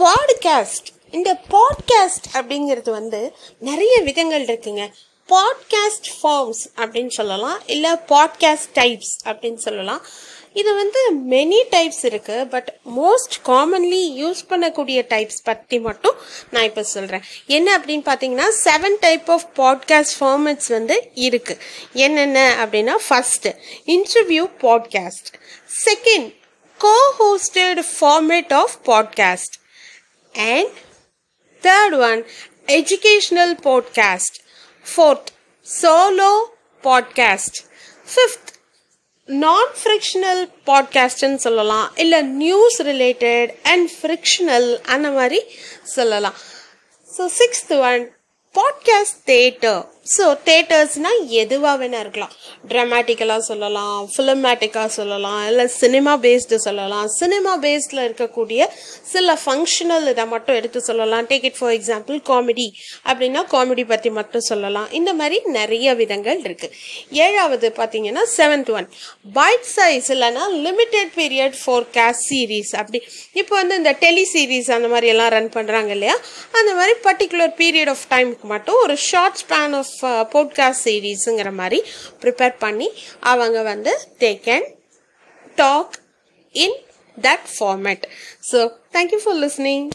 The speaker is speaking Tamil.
பாட்காஸ்ட் இந்த பாட்காஸ்ட் அப்படிங்கிறது வந்து நிறைய விதங்கள் இருக்குங்க. பாட்காஸ்ட் ஃபார்ம்ஸ் அப்படின்னு சொல்லலாம் இல்லை பாட்காஸ்ட் டைப்ஸ் அப்படின்னு சொல்லலாம். இது வந்து மெனி டைப்ஸ் இருக்குது பட் மோஸ்ட் காமன்லி யூஸ் பண்ணக்கூடிய டைப்ஸ் பற்றி மட்டும் நான் இப்போ சொல்கிறேன் என்ன அப்படின்னு பார்த்தீங்கன்னா seven type of podcast formats வந்து இருக்குது என்னென்ன அப்படின்னா first interview podcast second cohosted format of podcast and third one educational podcast fourth solo podcast fifth நான் ஃப்ரிக்ஷனல் பாட்காஸ்ட்னு சொல்லலாம் இல்லை நியூஸ் ரிலேட்டட் அண்ட் ஃப்ரிக்ஷனல் அந்த மாதிரி சொல்லலாம் so sixth one podcast theatre So தேட்டர்ஸ்னால் எதுவாக வேணால் இருக்கலாம். ட்ராமாட்டிக்கலாக சொல்லலாம் ஃபிலிமேட்டிக்காக சொல்லலாம் இல்லை சினிமா பேஸ்டு சொல்லலாம். சினிமா பேஸ்டில் இருக்கக்கூடிய சில ஃபங்க்ஷனல் இதை மட்டும் எடுத்து சொல்லலாம். Take it for example comedy அப்படின்னா காமெடி பற்றி மட்டும் சொல்லலாம். இந்த மாதிரி நிறைய விதங்கள் இருக்குது ஏழாவது பார்த்தீங்கன்னா செவன்த் ஒன் பைட் சைஸ் இல்லைன்னா லிமிடெட் பீரியட் ஃபோர்காஸ்ட் சீரீஸ் அப்படி இப்போ வந்து இந்த டெலி சீரீஸ் அந்த மாதிரி எல்லாம் ரன் பண்ணுறாங்க இல்லையா? அந்த மாதிரி பர்டிகுலர் பீரியட் ஆஃப் டைமுக்கு மட்டும் ஒரு ஷார்ட் ஸ்பேன் ஆஃப் போட்காஸ்ட் சீரீஸுங்கிற மாதிரி ப்ரிப்பேர் பண்ணி அவங்க வந்து they can talk in that format so thank you for listening